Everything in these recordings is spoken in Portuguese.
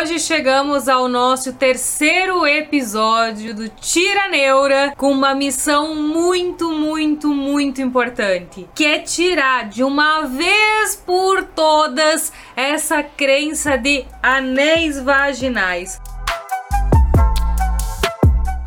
Hoje chegamos ao nosso terceiro episódio do Tira Neura com uma missão muito, muito, muito importante, que é tirar de uma vez por todas essa crença de anéis vaginais.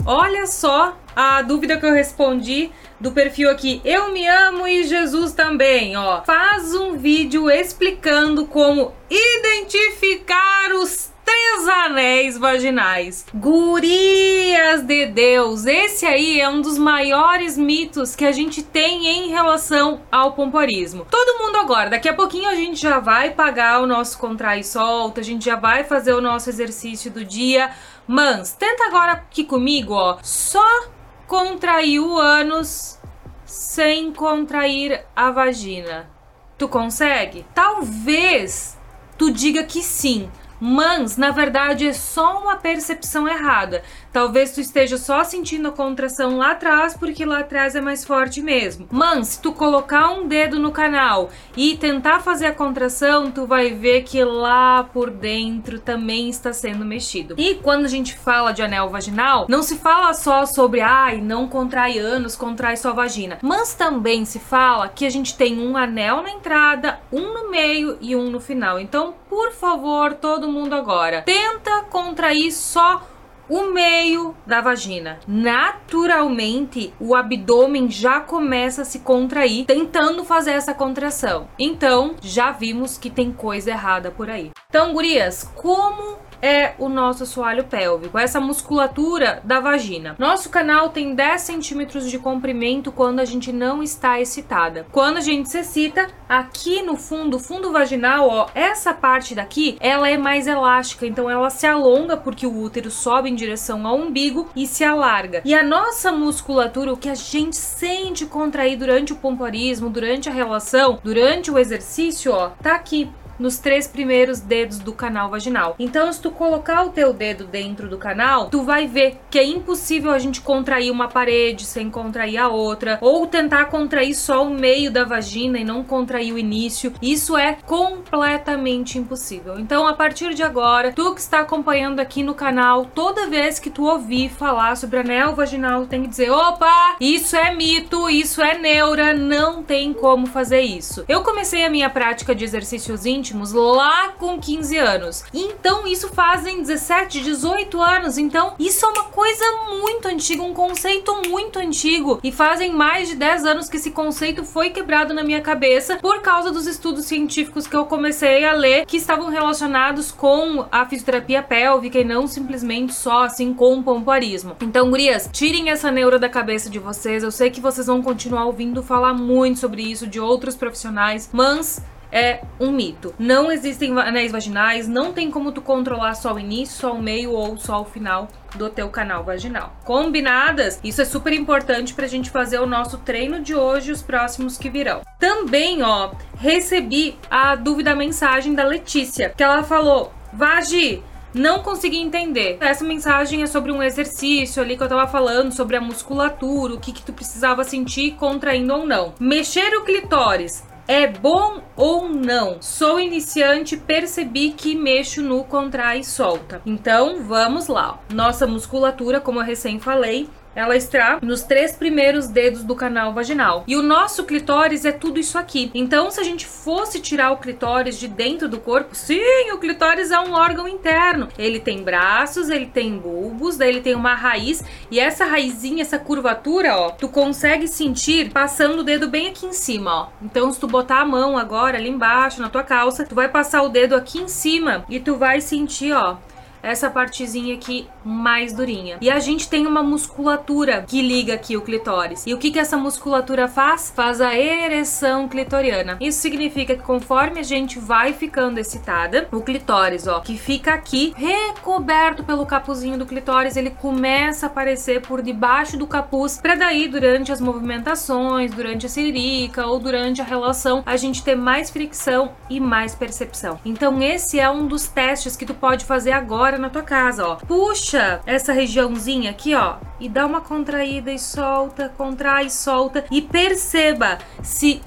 Olha só a dúvida que eu respondi do perfil aqui Eu Me Amo e Jesus também, ó. Faz um vídeo explicando como identificar os três anéis vaginais. Gurias de Deus, esse aí é um dos maiores mitos que a gente tem em relação ao pomporismo. Todo mundo agora, daqui a pouquinho a gente já vai pagar o nosso contrai e solta, a gente já vai fazer o nosso exercício do dia. Mans, tenta agora aqui comigo, ó. Só contrair o ânus sem contrair a vagina. Tu consegue? Talvez tu diga que sim, mas na verdade é só uma percepção errada. Talvez tu esteja só sentindo a contração lá atrás, porque lá atrás é mais forte mesmo. Mas se tu colocar um dedo no canal e tentar fazer a contração, tu vai ver que lá por dentro também está sendo mexido. E quando a gente fala de anel vaginal, não se fala só sobre ai, não contrai anos, contrai só vagina, mas também se fala que a gente tem um anel na entrada, um no meio e um no final. Então, por favor, todo mundo agora, tenta contrair só o meio da vagina. Naturalmente, o abdômen já começa a se contrair, tentando fazer essa contração. Então, já vimos que tem coisa errada por aí. Então, gurias, como é o nosso assoalho pélvico, essa musculatura da vagina. Nosso canal tem 10 centímetros de comprimento quando a gente não está excitada. Quando a gente se excita, aqui no fundo, fundo vaginal, ó, essa parte daqui, ela é mais elástica, então ela se alonga porque o útero sobe em direção ao umbigo e se alarga. E a nossa musculatura, o que a gente sente contrair durante o pompoarismo, durante a relação, durante o exercício, ó, tá aqui nos três primeiros dedos do canal vaginal. Então, se tu colocar o teu dedo dentro do canal, tu vai ver que é impossível a gente contrair uma parede sem contrair a outra, ou tentar contrair só o meio da vagina e não contrair o início. Isso é completamente impossível. Então, a partir de agora, tu que está acompanhando aqui no canal, toda vez que tu ouvir falar sobre anel vaginal, tem que dizer: opa, isso é mito, isso é neura, não tem como fazer isso. Eu comecei a minha prática de exercícios íntimos íntimos lá com 15 anos. Então isso fazem 17, 18 anos. Então isso é uma coisa muito antiga, um conceito muito antigo. E fazem mais de 10 anos que esse conceito foi quebrado na minha cabeça por causa dos estudos científicos que eu comecei a ler que estavam relacionados com a fisioterapia pélvica e não simplesmente só assim com o pompoarismo. Então, gurias, tirem essa neura da cabeça de vocês. Eu sei que vocês vão continuar ouvindo falar muito sobre isso de outros profissionais, mas é um mito. Não existem anéis vaginais, não tem como tu controlar só o início, só o meio ou só o final do teu canal vaginal. Combinadas? Isso é super importante pra gente fazer o nosso treino de hoje e os próximos que virão. Também, ó, recebi a dúvida mensagem da Letícia, que ela falou: "Vagi, não consegui entender. Essa mensagem é sobre um exercício ali que eu tava falando, sobre a musculatura, o que que tu precisava sentir contraindo ou não. Mexer o clitóris é bom ou não? Sou iniciante, percebi que mexo no contrai e solta. Então, vamos lá. Nossa musculatura, como eu recém falei, ela está nos três primeiros dedos do canal vaginal. E o nosso clitóris é tudo isso aqui. Então, se a gente fosse tirar o clitóris de dentro do corpo, sim, o clitóris é um órgão interno. Ele tem braços, ele tem bulbos, daí ele tem uma raiz e essa raizinha, essa curvatura, ó, tu consegue sentir passando o dedo bem aqui em cima, ó. Então, se tu botar a mão agora ali embaixo na tua calça, tu vai passar o dedo aqui em cima e tu vai sentir, ó, essa partezinha aqui mais durinha. E a gente tem uma musculatura que liga aqui o clitóris. E o que que essa musculatura faz? Faz a ereção clitoriana. Isso significa que conforme a gente vai ficando excitada, o clitóris, ó, que fica aqui recoberto pelo capuzinho do clitóris, ele começa a aparecer por debaixo do capuz, para daí durante as movimentações, durante a siririca ou durante a relação, a gente ter mais fricção e mais percepção. Então esse é um dos testes que tu pode fazer agora na tua casa, ó. Puxa essa regiãozinha aqui, ó, e dá uma contraída e solta, contrai e solta e perceba se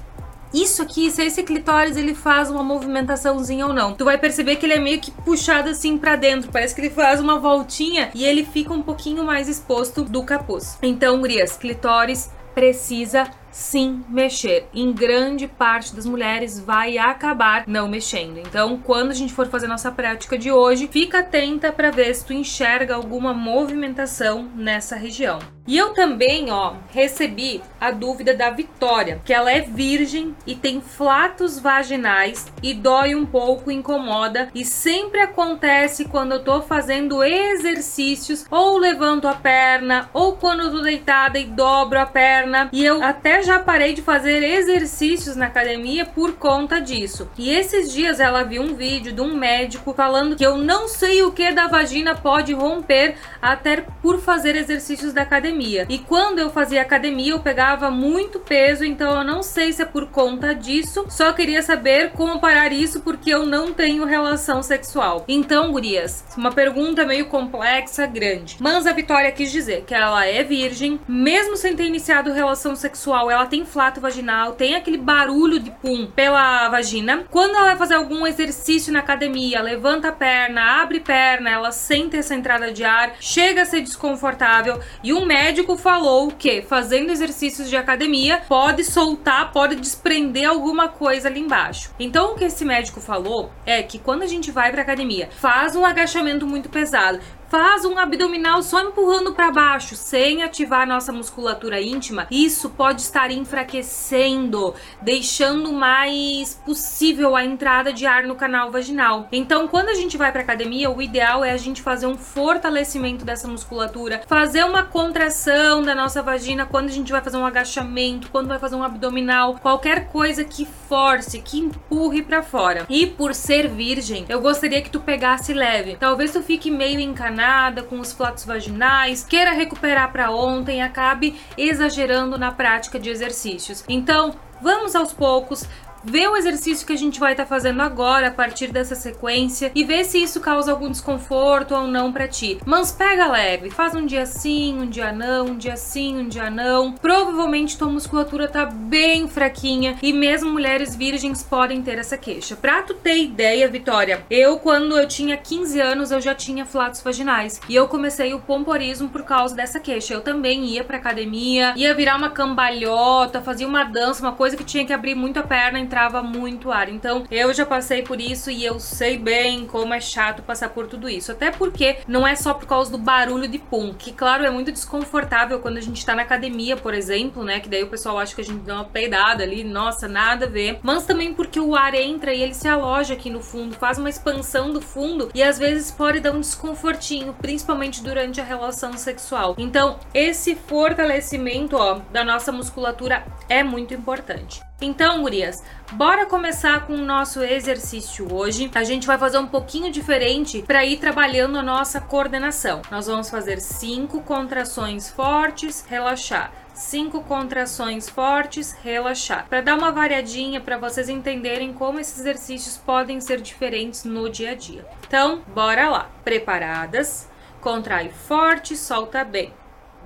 isso aqui, se esse clitóris ele faz uma movimentaçãozinha ou não. Tu vai perceber que ele é meio que puxado assim para dentro, parece que ele faz uma voltinha e ele fica um pouquinho mais exposto do capuz. Então, gurias, clitóris precisa sim mexer. Em grande parte das mulheres vai acabar não mexendo. Então, quando a gente for fazer nossa prática de hoje, fica atenta para ver se tu enxerga alguma movimentação nessa região. E eu também, ó, recebi a dúvida da Vitória, que ela é virgem e tem flatos vaginais e dói um pouco, incomoda e sempre acontece quando eu tô fazendo exercícios ou levanto a perna ou quando eu tô deitada e dobro a perna e eu até já parei de fazer exercícios na academia por conta disso. E esses dias ela viu um vídeo de um médico falando que eu não sei o que da vagina pode romper até por fazer exercícios da academia. E quando eu fazia academia, eu pegava muito peso, então eu não sei se é por conta disso. Só queria saber como parar isso porque eu não tenho relação sexual. Então, gurias, uma pergunta meio complexa, grande. Mas a Vitória quis dizer que ela é virgem, mesmo sem ter iniciado relação sexual, ela tem flato vaginal, tem aquele barulho de pum pela vagina. Quando ela vai fazer algum exercício na academia, levanta a perna, abre perna, ela sente essa entrada de ar, chega a ser desconfortável e um médico falou que fazendo exercícios de academia pode soltar, pode desprender alguma coisa ali embaixo. Então o que esse médico falou é que quando a gente vai para academia, faz um agachamento muito pesado, faz um abdominal só empurrando para baixo, sem ativar nossa musculatura íntima, isso pode estar enfraquecendo, deixando mais possível a entrada de ar no canal vaginal. Então, quando a gente vai para academia, o ideal é a gente fazer um fortalecimento dessa musculatura, fazer uma contração da nossa vagina quando a gente vai fazer um agachamento, quando vai fazer um abdominal, qualquer coisa que force, que empurre para fora. E por ser virgem, eu gostaria que tu pegasse leve. Talvez tu fique meio encanado nada, com os flatos vaginais, queira recuperar para ontem, acabe exagerando na prática de exercícios. Então, vamos aos poucos, ver o exercício que a gente vai estar tá fazendo agora a partir dessa sequência e ver se isso causa algum desconforto ou não para ti. Mas pega leve, faz um dia sim, um dia não, um dia sim, um dia não. Provavelmente tua musculatura tá bem fraquinha e mesmo mulheres virgens podem ter essa queixa. Pra tu ter ideia, Vitória, eu quando eu tinha 15 anos eu já tinha flatos vaginais e eu comecei o pomporismo por causa dessa queixa. Eu também ia pra academia, ia virar uma cambalhota, fazia uma dança, uma coisa que tinha que abrir muito a perna, entrava muito ar. Então, eu já passei por isso e eu sei bem como é chato passar por tudo isso. Até porque não é só por causa do barulho de pum, que claro, é muito desconfortável quando a gente tá na academia, por exemplo, né? Que daí o pessoal acha que a gente dá uma peidada ali, nossa, nada a ver. Mas também porque o ar entra e ele se aloja aqui no fundo, faz uma expansão do fundo e às vezes pode dar um desconfortinho, principalmente durante a relação sexual. Então, esse fortalecimento, ó, da nossa musculatura é muito importante. Então, gurias, bora começar com o nosso exercício hoje. A gente vai fazer um pouquinho diferente para ir trabalhando a nossa coordenação. Nós vamos fazer cinco contrações fortes, relaxar. Cinco contrações fortes, relaxar. Para dar uma variadinha para vocês entenderem como esses exercícios podem ser diferentes no dia a dia. Então, bora lá. Preparadas? Contrai forte, solta bem.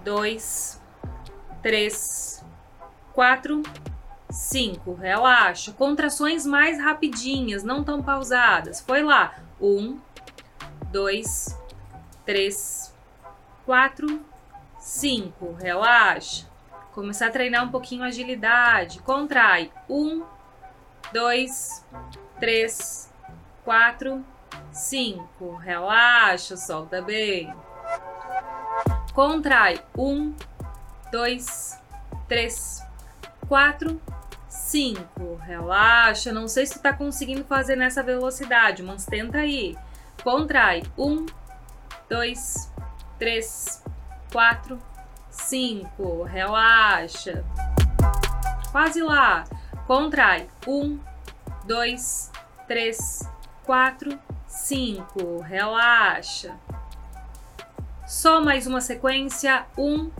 Dois, três, quatro 5. Relaxa. Contrações mais rapidinhas, não tão pausadas. Foi lá. 1, 2, 3, 4, 5. Relaxa. Começar a treinar um pouquinho a agilidade. Contrai. 1, 2, 3, 4, 5. Relaxa, solta bem. Contrai. 1, 2, 3, 4, 5. Relaxa. Não sei se tá conseguindo fazer nessa velocidade, mas tenta aí. Contrai. 1, 2, 3, 4, 5. Relaxa. Quase lá. Contrai. 1, 2, 3, 4, 5. Relaxa. Só mais uma sequência. 1,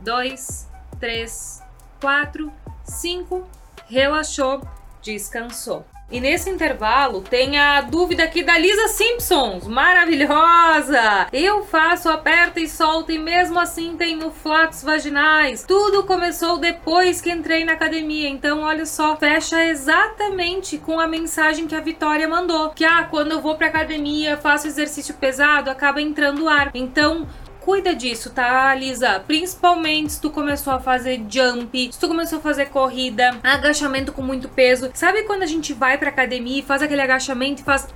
2, 3, 4, 5. Relaxou, descansou. E nesse intervalo tem a dúvida aqui da Lisa Simpsons, maravilhosa! Eu faço aperta e solta e mesmo assim tenho flatos vaginais. Tudo começou depois que entrei na academia, então olha só, fecha exatamente com a mensagem que a Vitória mandou, que ah, quando eu vou pra academia, faço exercício pesado, acaba entrando ar. Então, cuida disso, tá, Lisa? Principalmente se tu começou a fazer jump, se tu começou a fazer corrida, agachamento com muito peso. Sabe quando a gente vai pra academia e faz aquele agachamento e faz.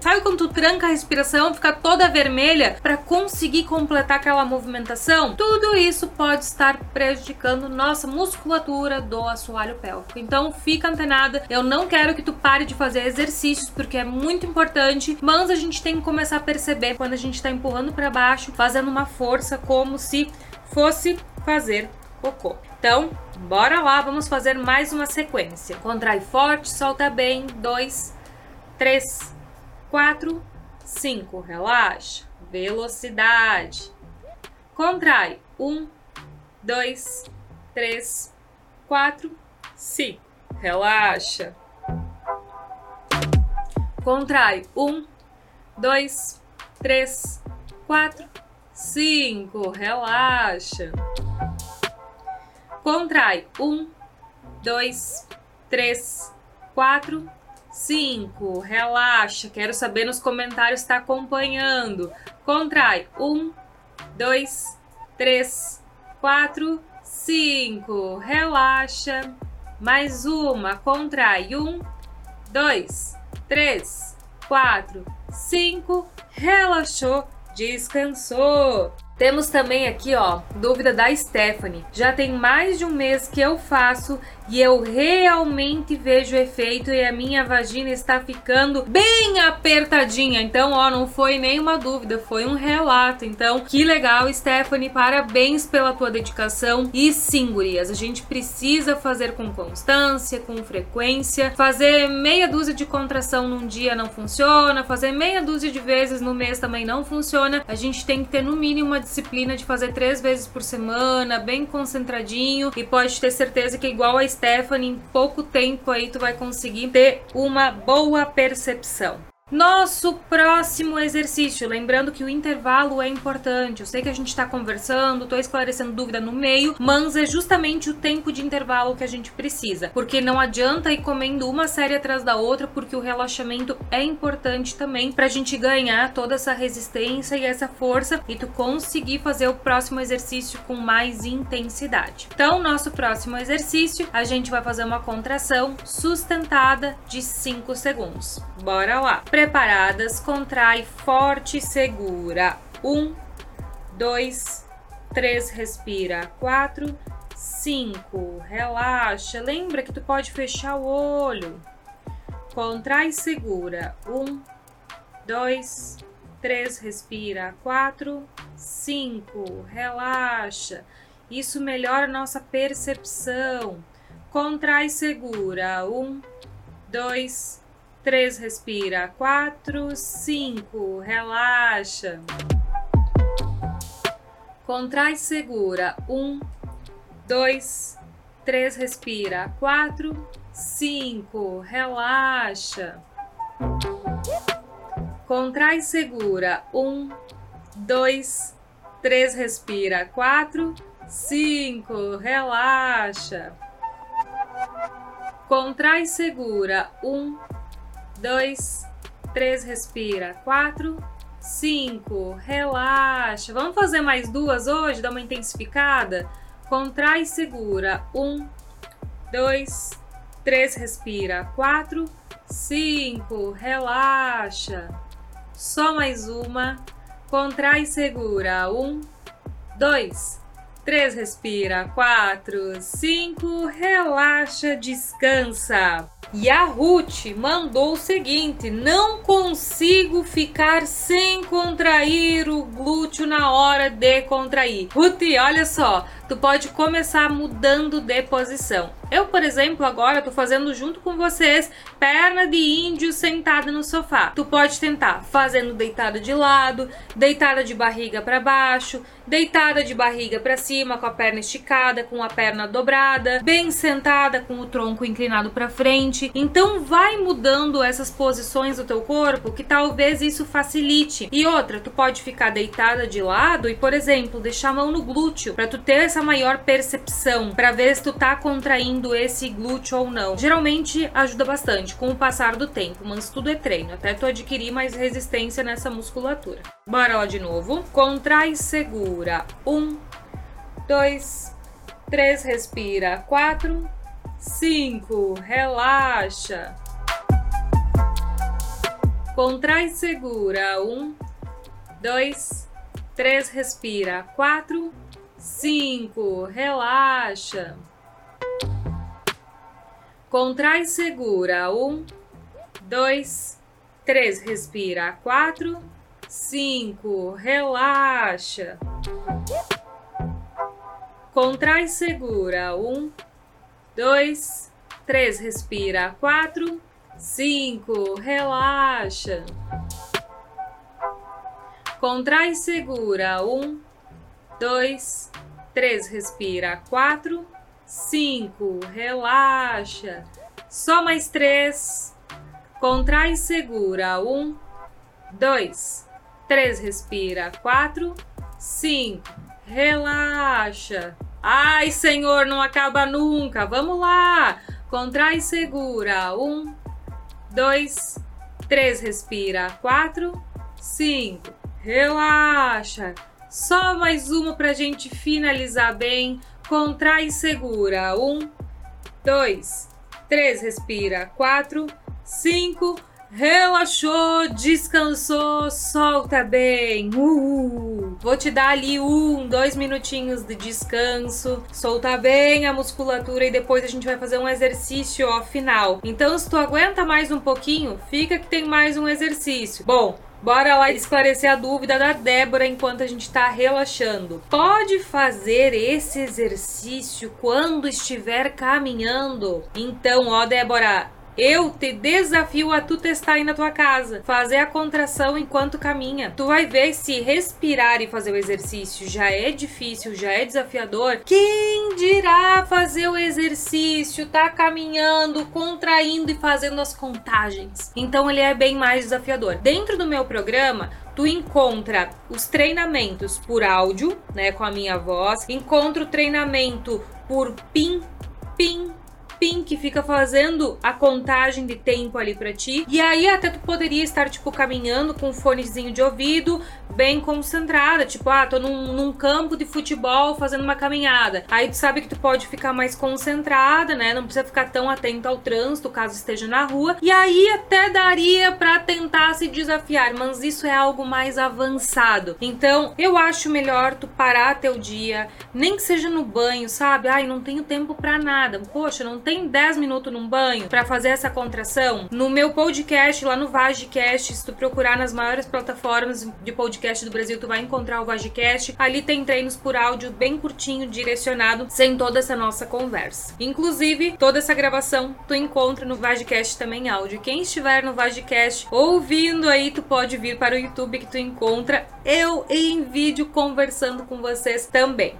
Sabe quando tu tranca a respiração, fica toda vermelha para conseguir completar aquela movimentação? Tudo isso pode estar prejudicando nossa musculatura do assoalho pélvico. Então fica antenada. Eu não quero que tu pare de fazer exercícios porque é muito importante, mas a gente tem que começar a perceber quando a gente tá empurrando para baixo, fazendo uma força como se fosse fazer cocô. Então, bora lá, vamos fazer mais uma sequência. Contrai forte, solta bem. Dois, três, quatro, cinco. Relaxa. Velocidade. Contrai. Um, dois, três, quatro, cinco. Relaxa. Contrai. Um, dois, três, quatro, cinco. Relaxa. Contrai. Um, dois, três, quatro, cinco. Relaxa. Quero saber nos comentários está acompanhando. Contrai. Um, dois, três, quatro, cinco. Relaxa. Mais uma. Contrai. Um, dois, três, quatro, cinco. Relaxou. Descansou. Temos também aqui, ó, dúvida da Stephanie. Já tem mais de um mês que eu faço e eu realmente vejo efeito e a minha vagina está ficando bem apertadinha. Então, ó, não foi nenhuma dúvida, foi um relato. Então, que legal, Stephanie, parabéns pela tua dedicação. E sim, gurias, a gente precisa fazer com constância, com frequência. Fazer meia dúzia de contração num dia não funciona, fazer meia dúzia de vezes no mês também não funciona. A gente tem que ter no mínimo uma disciplina de fazer três vezes por semana, bem concentradinho, e pode ter certeza que igual a Stephanie, em pouco tempo aí tu vai conseguir ter uma boa percepção. Nosso próximo exercício, lembrando que o intervalo é importante. Eu sei que a gente está conversando, estou esclarecendo dúvida no meio, mas é justamente o tempo de intervalo que a gente precisa, porque não adianta ir comendo uma série atrás da outra, porque o relaxamento é importante também para a gente ganhar toda essa resistência e essa força e tu conseguir fazer o próximo exercício com mais intensidade. Então, nosso próximo exercício, a gente vai fazer uma contração sustentada de 5 segundos. Bora lá! Preparadas, contrai forte e segura. Um, dois, três, respira. Quatro, cinco, relaxa. Lembra que tu pode fechar o olho. Contrai segura. Um, dois, três, respira. Quatro, cinco, relaxa. Isso melhora nossa percepção. Contrai segura. Um, dois, 3, respira. 4, 5, relaxa. Contrai, segura. 1, 2, 3, respira. 4, 5, relaxa. Contrai, segura. 1, 2, 3, respira. 4, 5, relaxa. Contrai, segura. 1, dois, três, respira, quatro, cinco, relaxa. Vamos fazer mais duas hoje, dar uma intensificada? Contrai e segura, um, dois, três, respira, quatro, cinco, relaxa. Só mais uma, contrai e segura, um, dois, três, respira, quatro, cinco, relaxa, descansa. E a Ruth mandou o seguinte: não consigo ficar sem contrair o glúteo na hora de contrair. Ruth, olha só, tu pode começar mudando de posição. Eu, por exemplo, agora tô fazendo junto com vocês perna de índio sentada no sofá. Tu pode tentar fazendo deitada de lado, deitada de barriga para baixo, deitada de barriga para cima com a perna esticada, com a perna dobrada, bem sentada com o tronco inclinado para frente. Então vai mudando essas posições do teu corpo que talvez isso facilite. E outra, tu pode ficar deitada de lado e, por exemplo, deixar a mão no glúteo para tu ter essa maior percepção, para ver se tu tá contraindo esse glúteo ou não. Geralmente ajuda bastante com o passar do tempo, mas tudo é treino, até tu adquirir mais resistência nessa musculatura. Bora lá de novo. Contrai, segura. Um, dois, três, respira. Quatro, cinco, relaxa. Contrai, segura. Um, dois, três, respira. Quatro, cinco, relaxa. Contrai, segura. Um, dois, três, respira. Quatro, cinco, relaxa. Contrai, segura. Um, dois, três, respira. Quatro, cinco, relaxa. Contrai, segura. Um, dois, três, respira. Quatro, cinco, relaxa. Só mais três. Contrai, segura. Um, dois, três, respira. Quatro, cinco, relaxa. Ai, Senhor, não acaba nunca. Vamos lá. Contrai, segura. Um, dois, três, respira. Quatro, cinco, relaxa. Só mais uma pra gente finalizar bem. Contrai, segura. Um, dois, três, respira. Quatro, cinco, Relaxou, descansou, solta bem. Uh, vou te dar ali um, dois minutinhos de descanso, soltar bem a musculatura e depois a gente vai fazer um exercício ó, final. Então, se tu aguenta mais um pouquinho, fica que tem mais um exercício. Bom, Bora lá esclarecer a dúvida da Débora enquanto a gente está relaxando. Pode fazer esse exercício quando estiver caminhando? Então, ó, Débora, eu te desafio a tu testar aí na tua casa, fazer a contração enquanto caminha. Tu vai ver se respirar e fazer o exercício já é difícil, já é desafiador. Quem dirá fazer o exercício, tá caminhando, contraindo e fazendo as contagens? Então ele é bem mais desafiador. Dentro do meu programa, tu encontra os treinamentos por áudio, né, com a minha voz, encontra o treinamento por pin, pin, Que fica fazendo a contagem de tempo ali para ti. E aí até tu poderia estar tipo caminhando com um fonezinho de ouvido, bem concentrada, tipo, ah, tô num, num, campo de futebol fazendo uma caminhada. Aí tu sabe que tu pode ficar mais concentrada, né? Não precisa ficar tão atento ao trânsito caso esteja na rua. E aí até daria para tentar se desafiar, mas isso é algo mais avançado. Então, eu acho melhor tu parar teu dia, nem que seja no banho, sabe? Ai, não tenho tempo para nada. Poxa, não tem 10 minutos num banho para fazer essa contração? No meu podcast lá no Vagecast, se tu procurar nas maiores plataformas de podcast podcast do Brasil, tu vai encontrar o Vagicast. Ali tem treinos por áudio bem curtinho, direcionado, sem toda essa nossa conversa. Inclusive, toda essa gravação tu encontra no Vagicast também áudio. Quem estiver no Vagicast ouvindo aí, tu pode vir para o YouTube que tu encontra eu em vídeo conversando com vocês também.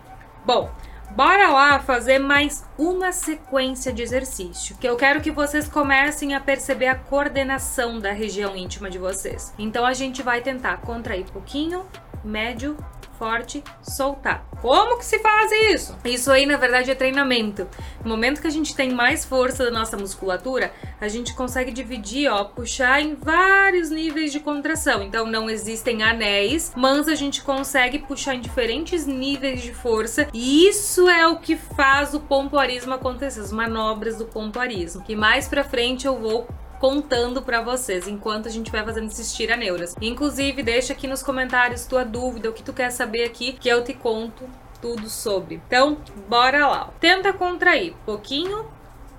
Bom, Bora lá fazer mais uma sequência de exercício, que eu quero que vocês comecem a perceber a coordenação da região íntima de vocês. Então a gente vai tentar contrair pouquinho, médio, forte, soltar. Como que se faz isso? Isso aí, na verdade, é treinamento. No momento que a gente tem mais força da nossa musculatura, a gente consegue dividir, ó, puxar em vários níveis de contração. Então, não existem anéis, mas a gente consegue puxar em diferentes níveis de força. E isso é o que faz o pompoarismo acontecer, as manobras do pompoarismo. Que mais pra frente eu vou contando para vocês enquanto a gente vai fazendo esses tiraneuras. Inclusive, deixa aqui nos comentários tua dúvida, o que tu quer saber aqui, que eu te conto tudo sobre. Então, bora lá. Tenta contrair pouquinho,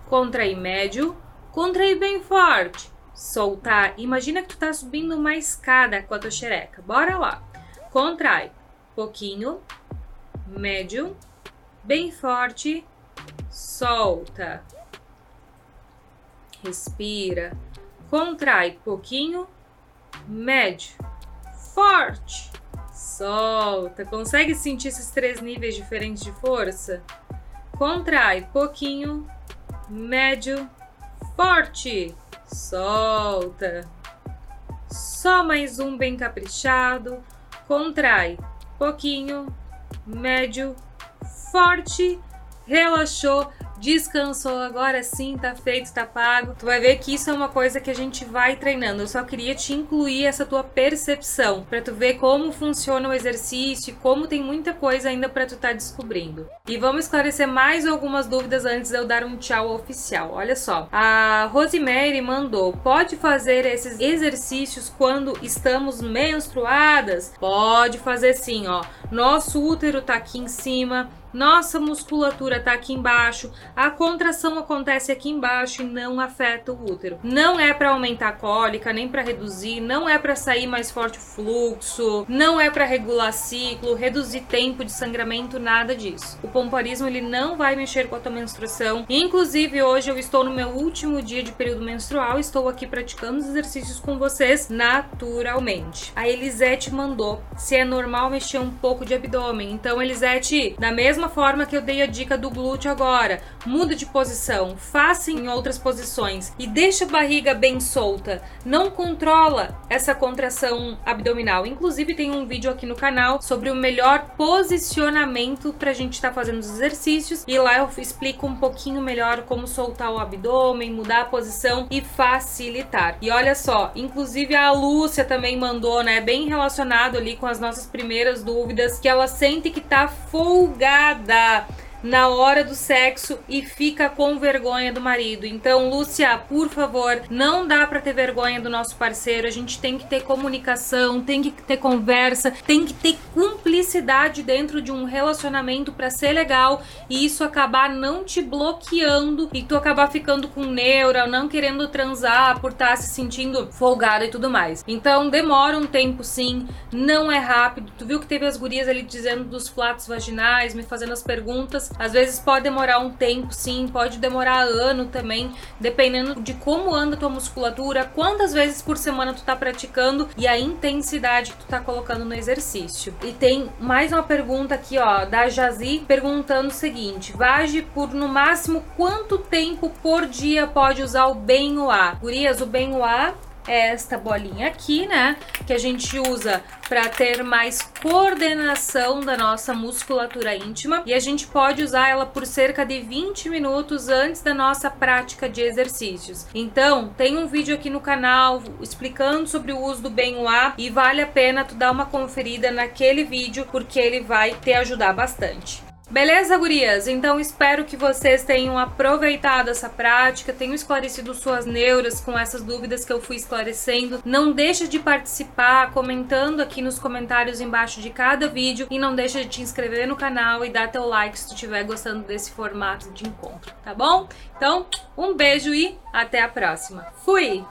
contrair médio, contrair bem forte, soltar. Imagina que tu tá subindo uma escada com a tua xereca. Bora lá. Contrai pouquinho, médio, bem forte, solta respira, contrai pouquinho, médio, forte, solta. Consegue sentir esses três níveis diferentes de força? Contrai, pouquinho, médio, forte. Solta. Só mais um bem caprichado. Contrai, pouquinho, médio, forte. Relaxou descansou, agora sim, tá feito, tá pago. Tu vai ver que isso é uma coisa que a gente vai treinando. Eu só queria te incluir essa tua percepção para tu ver como funciona o exercício como tem muita coisa ainda para tu tá descobrindo. E vamos esclarecer mais algumas dúvidas antes de eu dar um tchau oficial. Olha só, a Rosemary mandou: "Pode fazer esses exercícios quando estamos menstruadas?" Pode fazer sim, ó. Nosso útero tá aqui em cima, nossa musculatura tá aqui embaixo, a contração acontece aqui embaixo e não afeta o útero. Não é para aumentar a cólica, nem para reduzir, não é para sair mais forte o fluxo, não é para regular ciclo, reduzir tempo de sangramento, nada disso. O pompoarismo ele não vai mexer com a tua menstruação. Inclusive hoje eu estou no meu último dia de período menstrual, estou aqui praticando os exercícios com vocês naturalmente. A Elisete mandou se é normal mexer um pouco de abdômen. Então Elisete, da mesma mesma forma que eu dei a dica do glúteo agora, muda de posição, faça em outras posições e deixa a barriga bem solta. Não controla essa contração abdominal. Inclusive tem um vídeo aqui no canal sobre o melhor posicionamento para a gente estar tá fazendo os exercícios e lá eu explico um pouquinho melhor como soltar o abdômen, mudar a posição e facilitar. E olha só, inclusive a Lúcia também mandou, né, bem relacionado ali com as nossas primeiras dúvidas, que ela sente que tá folgada nada na hora do sexo e fica com vergonha do marido. Então, Lúcia, por favor, não dá para ter vergonha do nosso parceiro. A gente tem que ter comunicação, tem que ter conversa, tem que ter cumplicidade dentro de um relacionamento para ser legal e isso acabar não te bloqueando e tu acabar ficando com neura, não querendo transar por estar tá se sentindo folgada e tudo mais. Então, demora um tempo sim, não é rápido. Tu viu que teve as gurias ali dizendo dos flatos vaginais, me fazendo as perguntas. Às vezes pode demorar um tempo, sim, pode demorar ano também, dependendo de como anda a tua musculatura, quantas vezes por semana tu tá praticando e a intensidade que tu tá colocando no exercício. E tem mais uma pergunta aqui, ó, da Jazi perguntando o seguinte: Vage por no máximo quanto tempo por dia pode usar o Bem-O-A? Gurias, o Bem-O-A é esta bolinha aqui, né? Que a gente usa para ter mais coordenação da nossa musculatura íntima e a gente pode usar ela por cerca de 20 minutos antes da nossa prática de exercícios. Então, tem um vídeo aqui no canal explicando sobre o uso do Bem-O-A e vale a pena tu dar uma conferida naquele vídeo porque ele vai te ajudar bastante. Beleza, gurias? Então espero que vocês tenham aproveitado essa prática, tenham esclarecido suas neuras com essas dúvidas que eu fui esclarecendo. Não deixa de participar comentando aqui nos comentários embaixo de cada vídeo e não deixa de te inscrever no canal e dar teu like se tu estiver gostando desse formato de encontro, tá bom? Então, um beijo e até a próxima. Fui!